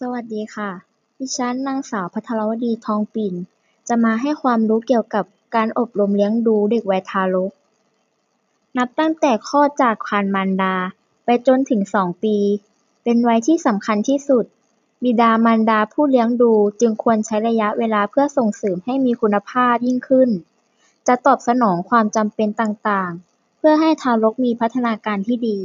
สวัสดีค่ะ ดิฉันนางสาวภัทรวดี ทองปิ่น จะมาให้ความรู้เกี่ยวกับการอบรมเลี้ยงดูเด็กวัยทารก นับตั้งแต่คลอดจากครรภ์มารดา ไปจนถึงสองปี เป็นวัยที่สำคัญที่สุด บิดามารดาผู้เลี้ยงดูจึงควรใช้ระยะเวลาเพื่อส่งเสริมให้มีคุณภาพยิ่งขึ้น จะตอบสนองความจำเป็นต่างๆ เพื่อให้ทารกมีพัฒนาการที่ดี